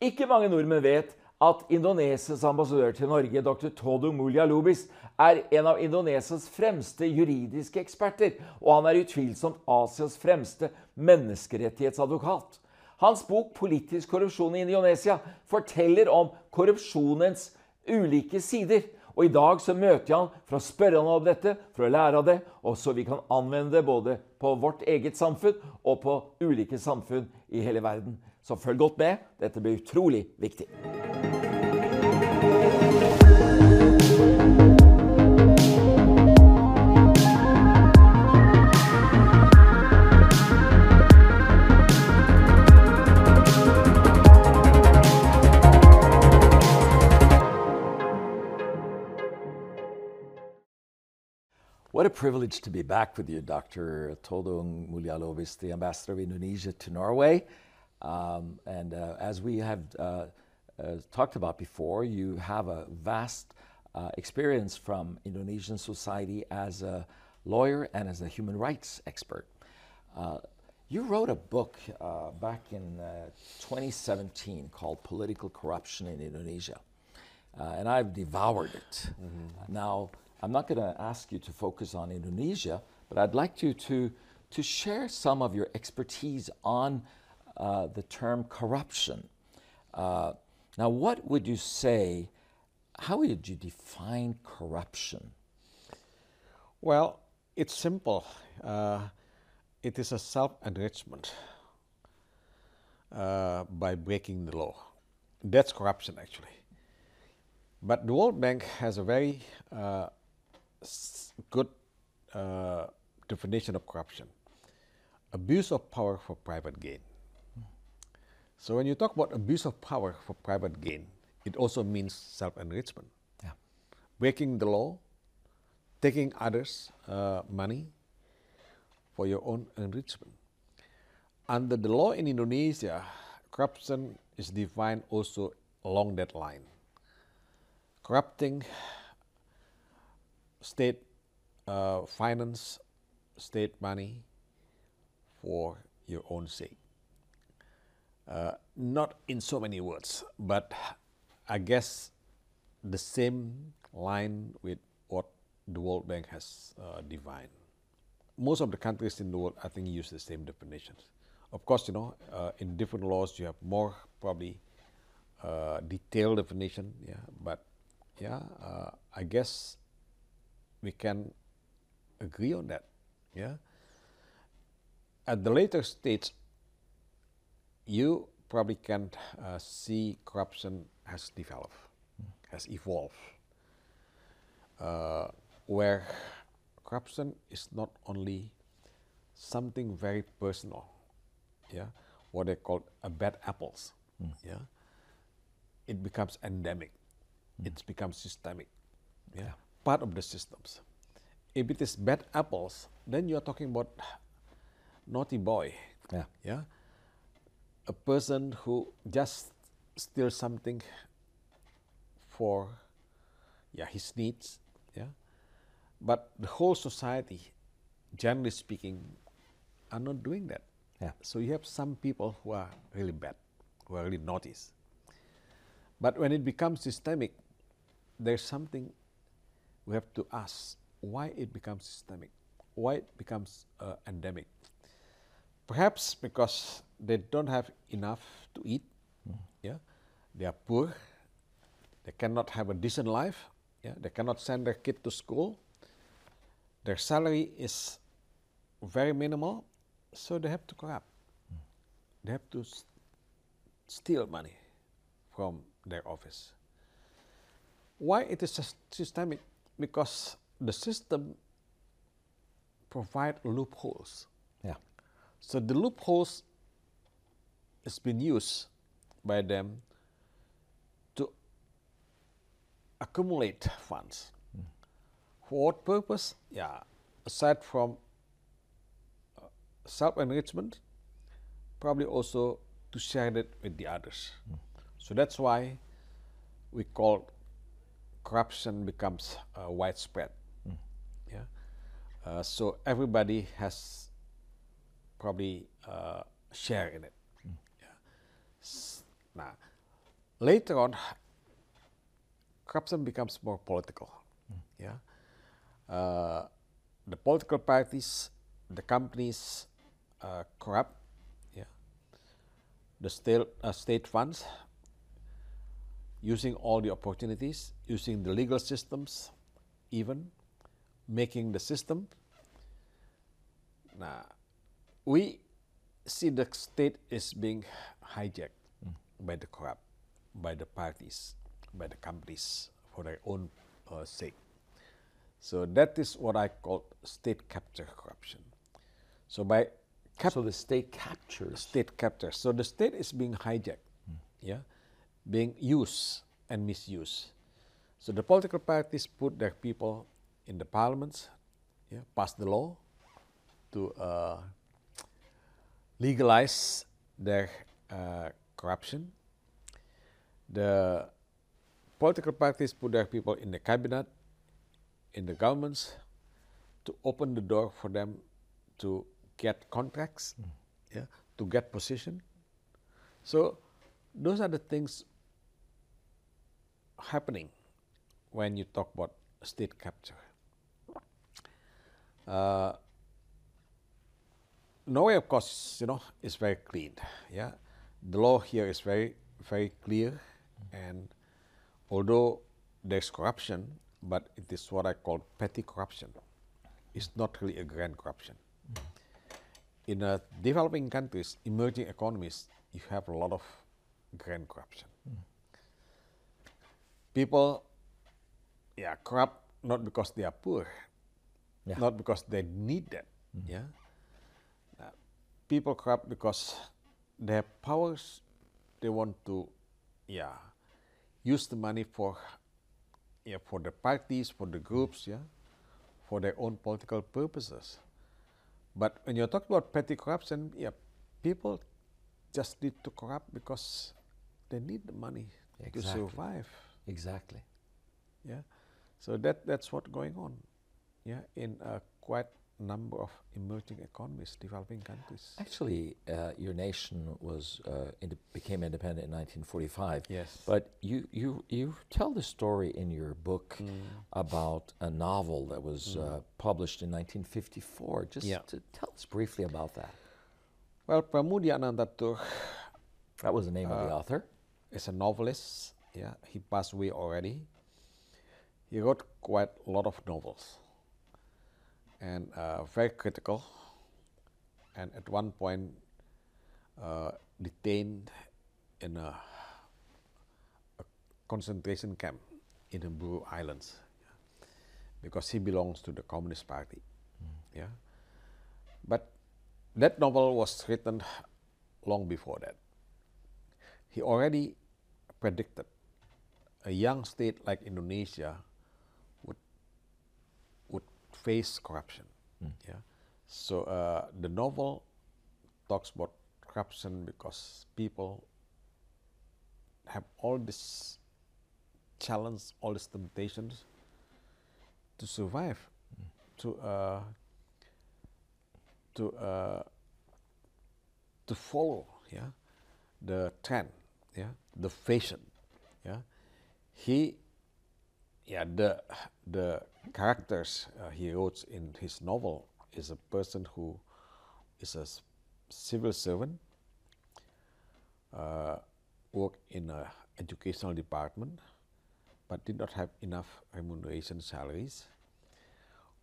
Ikke mange nordmenn vet at Indonesias ambassadør til Norge, dr. Todo Mulya Lubis, er en av Indonesias fremste juridiske eksperter, og han er utvilsomt Asias fremste menneskerettighetsadvokat. Hans bok 'Politisk korrupsjon i Indonesia' forteller om korrupsjonens ulike sider. Og i dag så møter jeg han for å spørre han om dette, for å lære av det, og så vi kan anvende det både på vårt eget samfunn og på ulike samfunn i hele verden. Så følg godt med. Dette blir utrolig viktig. What a privilege to be back with you, Dr. Todung Mulya Lubis, the ambassador of Indonesia to Norway. Um, and uh, as we have uh, uh, talked about before, you have a vast uh, experience from Indonesian society as a lawyer and as a human rights expert. Uh, you wrote a book uh, back in 2017 called Political Corruption in Indonesia. and I've devoured it. Mm-hmm. Now, I'm not going to ask you to focus on Indonesia, but I'd like you to, to share some of your expertise on uh, the term corruption. Uh, now, what would you say? How would you define corruption? Well, it's simple. Uh, it is a self enrichment uh, by breaking the law. That's corruption, actually. But the World Bank has a very uh, good definition of corruption abuse of power for private gain. So, when you talk about abuse of power for private gain, it also means self enrichment. Yeah. Breaking the law, taking others' uh, money for your own enrichment. Under the law in Indonesia, corruption is defined also along that line. Corrupting state uh, finance state money for your own sake. Uh, not in so many words, but I guess the same line with what the World Bank has uh, defined. Most of the countries in the world, I think, use the same definitions. Of course, you know, uh, in different laws, you have more probably uh, detailed definition. Yeah, but yeah, uh, I guess we can agree on that. Yeah. At the later stage, you probably can uh, see corruption has developed, has evolved, uh, where corruption is not only something very personal, yeah, what they call a bad apples, mm. yeah, it becomes endemic, mm. it becomes systemic, yeah. yeah part of the systems. If it is bad apples, then you are talking about naughty boy. Yeah. Yeah. A person who just steals something for yeah his needs. Yeah. But the whole society, generally speaking, are not doing that. Yeah. So you have some people who are really bad, who are really naughty. But when it becomes systemic, there's something we have to ask why it becomes systemic, why it becomes uh, endemic. Perhaps because they don't have enough to eat, mm. yeah, they are poor, they cannot have a decent life, yeah, they cannot send their kid to school, their salary is very minimal, so they have to corrupt. Mm. They have to st steal money from their office. Why it is systemic? because the system provide loopholes. So the loopholes has been used by them to accumulate funds. Mm. For what purpose? Yeah, aside from uh, self-enrichment, probably also to share it with the others. Mm. So that's why we call corruption becomes uh, widespread. Mm. Yeah, uh, so everybody has probably uh, share in it. Mm. Yeah. Nah, later on, corruption becomes more political. Yeah, uh, the political parties, the companies uh, corrupt. Yeah, the state uh, state funds using all the opportunities, using the legal systems, even making the system. Now, we see the state is being hijacked by the corrupt, by the parties, by the companies for their own uh, sake. So that is what I call state capture corruption. So by so the state captures. state capture, so the state is being hijacked, yeah, being used and misused. So the political parties put their people in the parliaments, yeah, pass the law to uh, legalize their uh, corruption. The political parties put their people in the cabinet, in the governments, to open the door for them to get contracts, yeah, to get position. So those are the things happening when you talk about state capture. Uh, Norway, of course, you know, is very clean. Yeah, the law here is very, very clear, and although there's corruption, but it is what I call petty corruption. It's not really a grand corruption. In uh, developing countries, emerging economies, you have a lot of grand corruption. People, yeah, corrupt not because they are poor, Yeah. not because they need that. Yeah, Uh, people corrupt because they have powers. They want to, yeah, use the money for, yeah, for the parties, for the groups, yeah, for their own political purposes. But when you're talking about petty corruption, yeah, people just need to corrupt because they need the money to survive. Exactly. Yeah, so that that's what's going on. Yeah, in a quite number of emerging economies, developing countries. Actually, uh, your nation was uh, inde- became independent in 1945. Yes. But you, you, you tell the story in your book Mm. about a novel that was uh, published in 1954. Just Yeah. to tell us briefly about that. Well, Pramoedya Ananta Toer That was the name Uh, of the author. is a novelist. Yeah, he passed away already. He wrote quite a lot of novels, and uh, very critical. And at one point, uh, detained in a, a concentration camp in the Buru Islands, yeah, because he belongs to the Communist Party. Yeah, but that novel was written long before that he already predicted a young state like Indonesia face corruption. Yeah. So uh, the novel talks about corruption because people have all this challenge, all these temptations to survive, to uh, to uh, to follow, yeah, the trend, yeah, the fashion, yeah. He, yeah, the the characters uh, he wrote in his novel is a person who is a civil servant, uh, work in a educational department, but did not have enough remuneration salaries,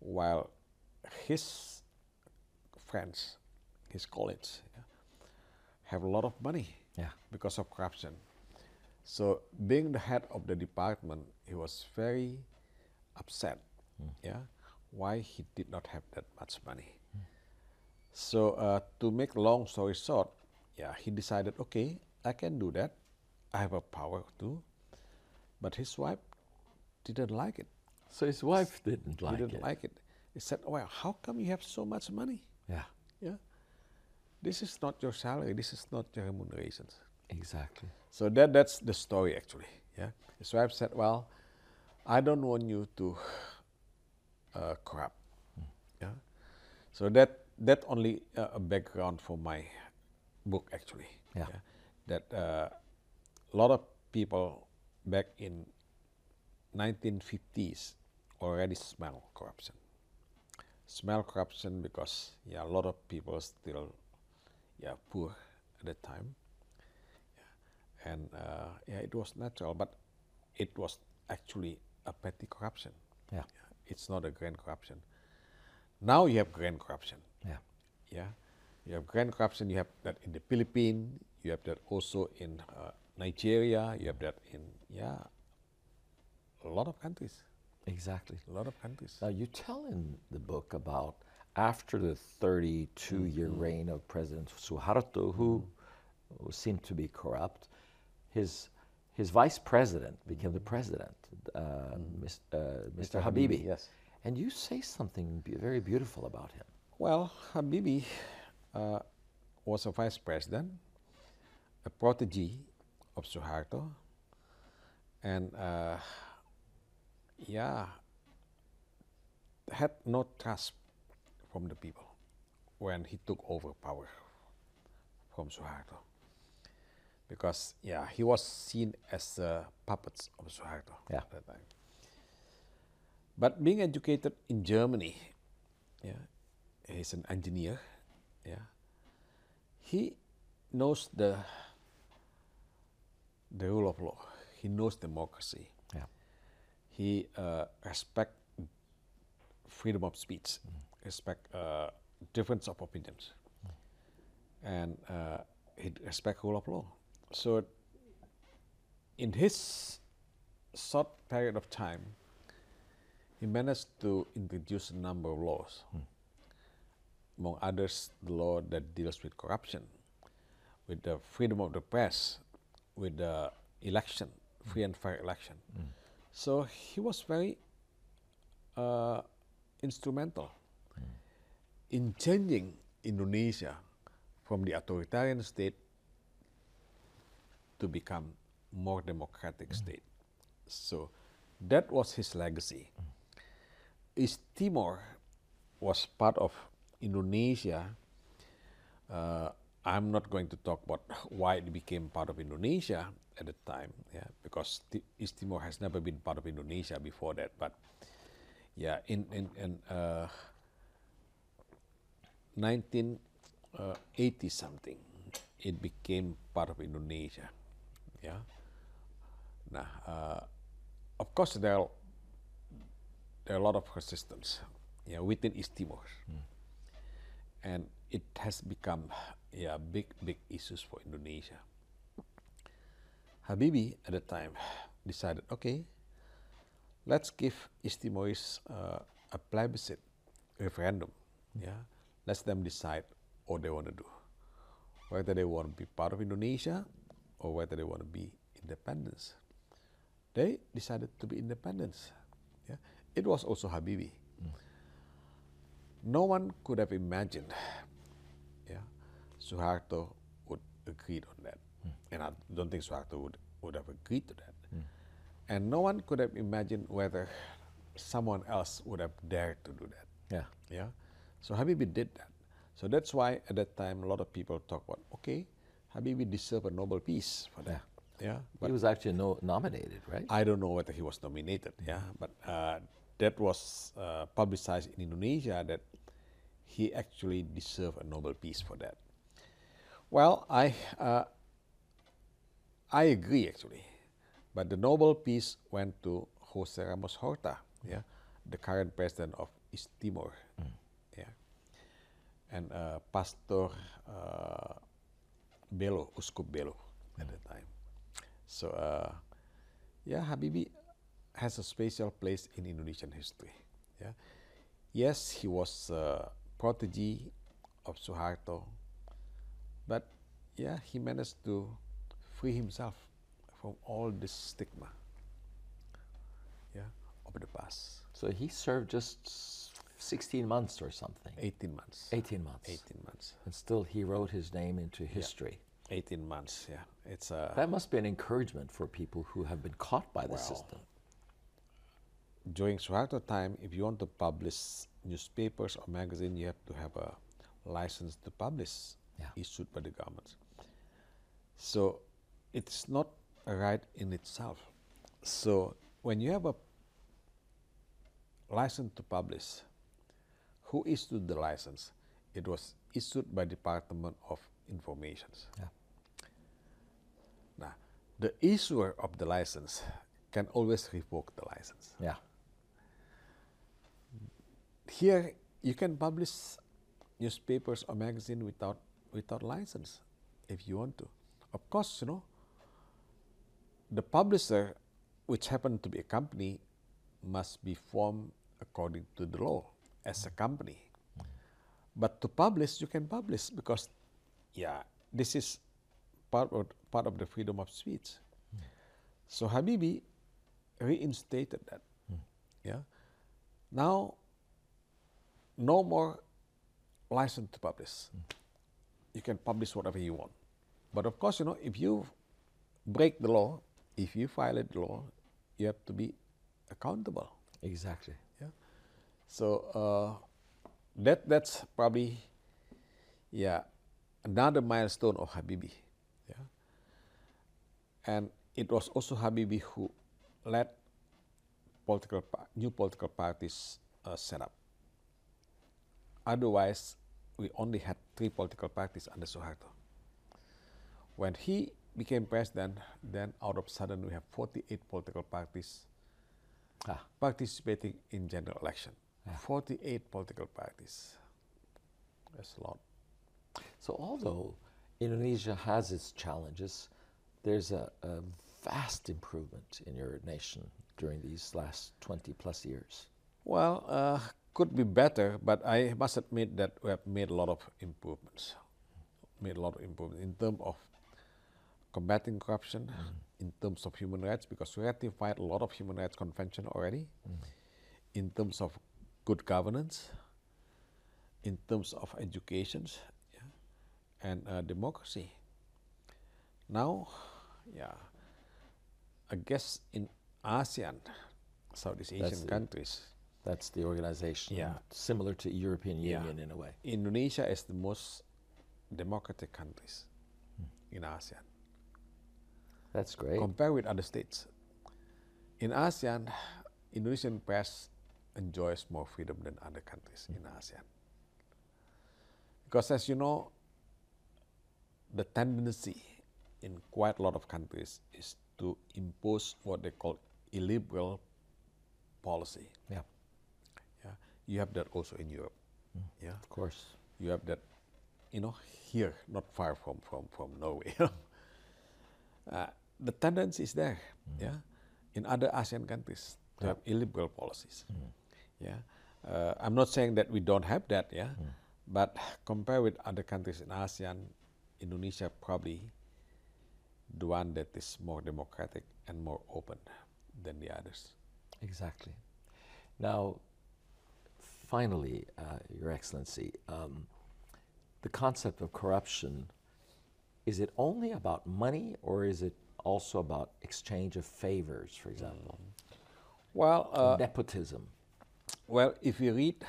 while his friends, his colleagues, yeah, have a lot of money Yeah. because of corruption. So, being the head of the department, he was very upset. Yeah, why he did not have that much money. So, uh, to make long story short, yeah, he decided, okay, I can do that. I have a power too. But his wife didn't like it. So his wife didn't like didn't it. like it. He said, "Well, how come you have so much money? yeah. Yeah, this is not your salary. This is not your remunerations." Exactly. So that that's the story actually. Yeah, his wife said, "Well, I don't want you to uh, corrupt." Yeah, so that that only uh, a background for my book actually. Yeah. that uh, a lot of people back in 1950s already smell corruption. Smell corruption because yeah, a lot of people still yeah poor at that time. Yeah. And uh, yeah, it was natural, but it was actually a petty corruption. Yeah. It's not a grand corruption. Now you have grand corruption. Yeah. Yeah, you have grand corruption. You have that in the Philippines. You have that also in uh, Nigeria. You have that in yeah, a lot of countries. Exactly. A lot of countries. Now, you tell in the book about after the 32 year reign of President Suharto, who seemed to be corrupt, his, his vice president became the president, uh, Mis- uh, Mr. Mr. Habibie. Yes. And you say something be- very beautiful about him. Well, Habibie uh, was a vice president, a protege of Suharto, and uh, yeah, had no trust from the people when he took over power from Suharto. Because yeah, he was seen as uh, puppets of Suharto Yeah. at that time. But being educated in Germany, yeah, he's an engineer, yeah. He knows the the rule of law. He knows democracy. Yeah. He uh, respect freedom of speech, respect uh, difference of opinions, and uh, he respect rule of law. So, in his short period of time, he managed to introduce a number of laws. Hmm. Among others, the law that deals with corruption, with the freedom of the press, with the election, hmm. free and fair election. Hmm. So he was very uh, instrumental in changing Indonesia from the authoritarian state to become more democratic state. So that was his legacy. East Timor was part of Indonesia. Uh, I'm not going to talk about why it became part of Indonesia at the time, yeah, because East Timor has never been part of Indonesia before that. But yeah, in in, in uh, 1980 something, it became part of Indonesia. Yeah. Nah, uh, of course there are there are a lot of resistance, yeah, within East Timor, and it has become yeah big big issues for Indonesia. Habibie at the time decided, okay, let's give East Timorese uh, a plebiscite referendum. Yeah, let them decide what they want to do, whether they want to be part of Indonesia or whether they want to be independence. They decided to be independence. Yeah, it was also Habibie. No one could have imagined, yeah, Suharto would agree on that, and I don't think Suharto would would have agreed to that. And no one could have imagined whether someone else would have dared to do that. Yeah. Yeah. So Habibie did that. So that's why at that time a lot of people talk about, okay, Habibie deserved a Nobel Peace for that. Yeah. But he was actually no, nominated, right? I don't know whether he was nominated. Yeah. But uh, that was uh, publicized in Indonesia that he actually deserved a Nobel Peace for that. Well, I uh, I agree actually, but the Nobel Peace went to Jose Ramos Horta, yeah, the current president of East Timor, yeah, and uh, Pastor Belo, Uskup Belo at the time. So, uh, yeah, Habibie has a special place in Indonesian history. Yeah, yes, he was a protege of Suharto, but yeah, he managed to free himself from all this stigma. Yeah, of the past. So he served just 16 months or something. 18 months. 18 months. 18 months. And still he wrote his name into history. 18 months, yeah. It's uh, That must be an encouragement for people who have been caught by the Well, system. during Suharto time, if you want to publish newspapers or magazine, you have to have a license to publish Yeah. issued by the government. So it's not a right in itself. So when you have a license to publish, who issued the license? It was issued by Department of Information. Yeah. Now, the issuer of the license can always revoke the license. Yeah. Here, you can publish newspapers or magazine without without license if you want to. Of course, you know, the publisher, which happened to be a company, must be formed according to the law as a company. But to publish, you can publish because, yeah, this is part of, part of the freedom of speech. So Habibie reinstated that. Hmm. Yeah. Now, no more license to publish. Hmm. You can publish whatever you want. But of course, you know, if you break the law, if you violate the law, you have to be accountable. Exactly. So uh, that that's probably yeah another milestone of Habibie. Yeah. And it was also Habibie who led political new political parties uh, set up. Otherwise, we only had three political parties under Suharto. When he became president, then out of sudden we have 48 political parties Ah, participating in general election. 48 political parties. That's a lot. So, although Indonesia has its challenges, there's a, a vast improvement in your nation during these last 20 plus years. Well, uh, could be better, but I must admit that we have made a lot of improvements. Made a lot of improvements in terms of combating corruption, in terms of human rights, because we ratified a lot of human rights convention already. In terms of good governance, in terms of education, yeah, and uh, democracy. Now, yeah, I guess in ASEAN, Southeast That's Asian the- countries, That's the organization, Yeah. similar to European Yeah. Union in a way. Indonesia is the most democratic countries in ASEAN That's great. compared with other states. In ASEAN, Indonesian press enjoys more freedom than other countries in ASEAN. Because as you know, the tendency in quite a lot of countries is to impose what they call illiberal policy. yeah, Yeah, you have that also in Europe. Mm. Yeah, of course. you have that, you know, here, not far from from from Norway. uh, the tendency is there, mm. yeah, in other ASEAN countries to have illiberal policies. Mm. Yeah, uh, I'm not saying that we don't have that, yeah, but compared with other countries in ASEAN, Indonesia probably the one that is more democratic and more open than the others. Exactly. Now, finally, uh, Your Excellency, um, the concept of corruption is it only about money or is it also about exchange of favors, for example? Well, uh, Nepotism. Well, if you read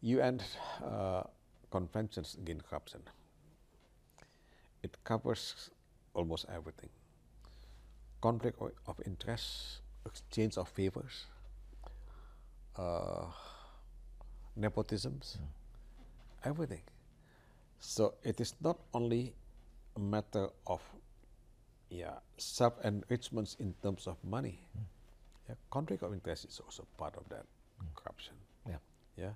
UN uh, conventions against corruption, it covers almost everything. Conflict of interest, exchange of favors, uh, nepotisms, everything. So it is not only a matter of yeah, self-enrichments in terms of money. Yeah, conflict of interest is also part of that corruption. Yeah. Yeah,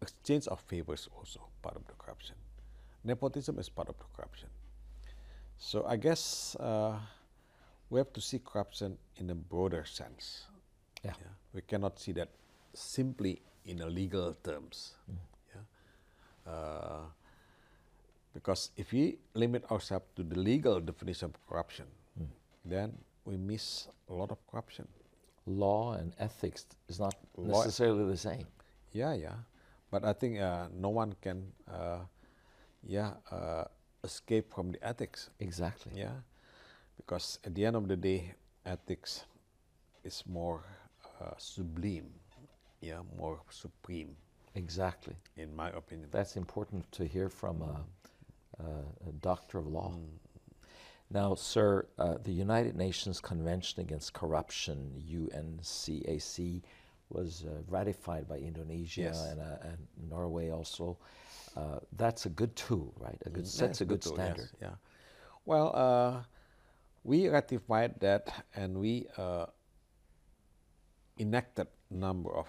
exchange of favors also part of the corruption. Nepotism is part of the corruption. So I guess uh, we have to see corruption in a broader sense. Yeah. we cannot see that simply in a legal terms. Yeah, uh, because if we limit ourselves to the legal definition of corruption, then we miss a lot of corruption. Law and ethics is not Law- necessarily the same. Yeah, yeah. But I think uh, no one can, uh, yeah, uh, escape from the ethics. Exactly. Yeah, because at the end of the day, ethics is more uh, sublime. Yeah, more supreme, Exactly. in my opinion. That's important to hear from a, a, a doctor of law. Now, sir, uh, the United Nations Convention Against Corruption, UNCAC, was uh, ratified by Indonesia Yes. and, uh, and Norway also. Uh, that's a good tool, right? A good Mm, sets that's a good tool, yes, standard. yeah. Well, uh, we ratified that and we uh, enacted a number of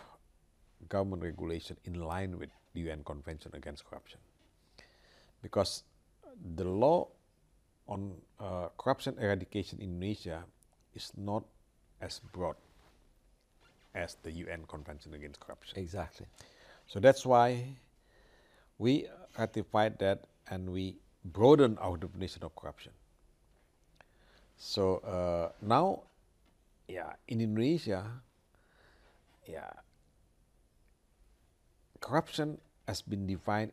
government regulation in line with the UN Convention Against Corruption. Because the law on uh, corruption eradication in Indonesia is not as broad as the UN Convention Against Corruption. Exactly. So that's why we ratified that and we broadened our definition of corruption. So uh, now, yeah, in Indonesia, yeah, corruption has been defined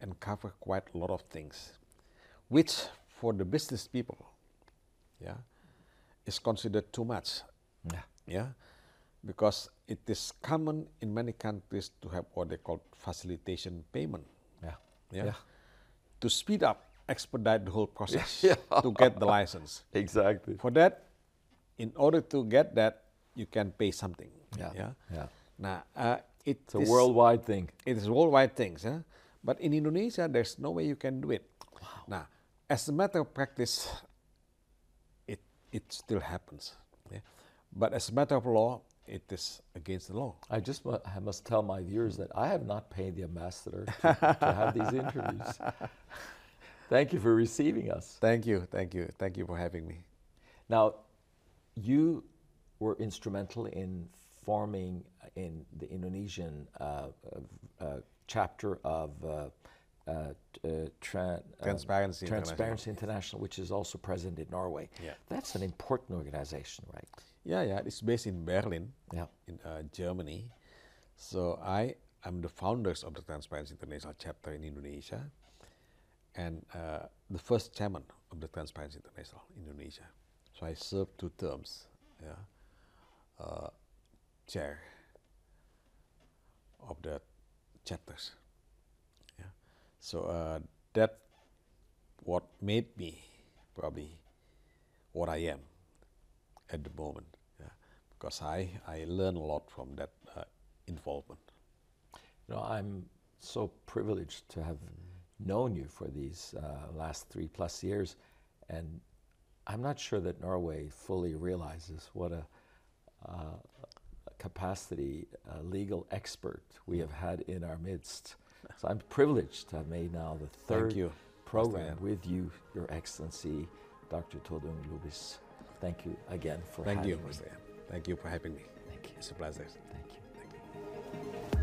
and cover quite a lot of things, which for the business people, yeah, is considered too much Yeah. yeah because it is common in many countries to have what they call facilitation payment Yeah. yeah, Yeah. to speed up expedite the whole process Yeah. to get the license Exactly. for that in order to get that you can pay something Yeah. yeah Yeah. now uh, it It's a worldwide thing. it is worldwide things yeah? but in indonesia there's no way you can do it wow. now as a matter of practice it it still happens yeah? but as a matter of law it is against the law I just mu- I must tell my viewers that I have not paid the ambassador to, to have these interviews. Thank you for receiving us. Thank you, thank you, thank you for having me. Now, you were instrumental in forming uh, in the Indonesian uh, uh, uh, chapter of uh, uh, t- uh, um, Transparency Transparency International, which is also present in Norway. Yeah. That's an important organization, right? Yeah, yeah, it's based in Berlin, Yeah. in uh, Germany. So I am the founders of the Transparency International chapter in Indonesia, and uh, the first chairman of the Transparency International Indonesia. So I served two terms, yeah, uh, chair of the chapters. So uh, that what made me probably what I am at the moment. Yeah. Because I, I learn a lot from that uh, involvement. You know, I'm so privileged to have known you for these uh, last three plus years, and I'm not sure that Norway fully realizes what a, uh, capacity, a legal expert we have had in our midst. So I'm privileged to have made now the third you, program with you, Your Excellency, Dr. Todung Lubis. Thank you again for Thank having you, me. Thank you for having me. Thank you. It's a pleasure. Thank you. Thank you.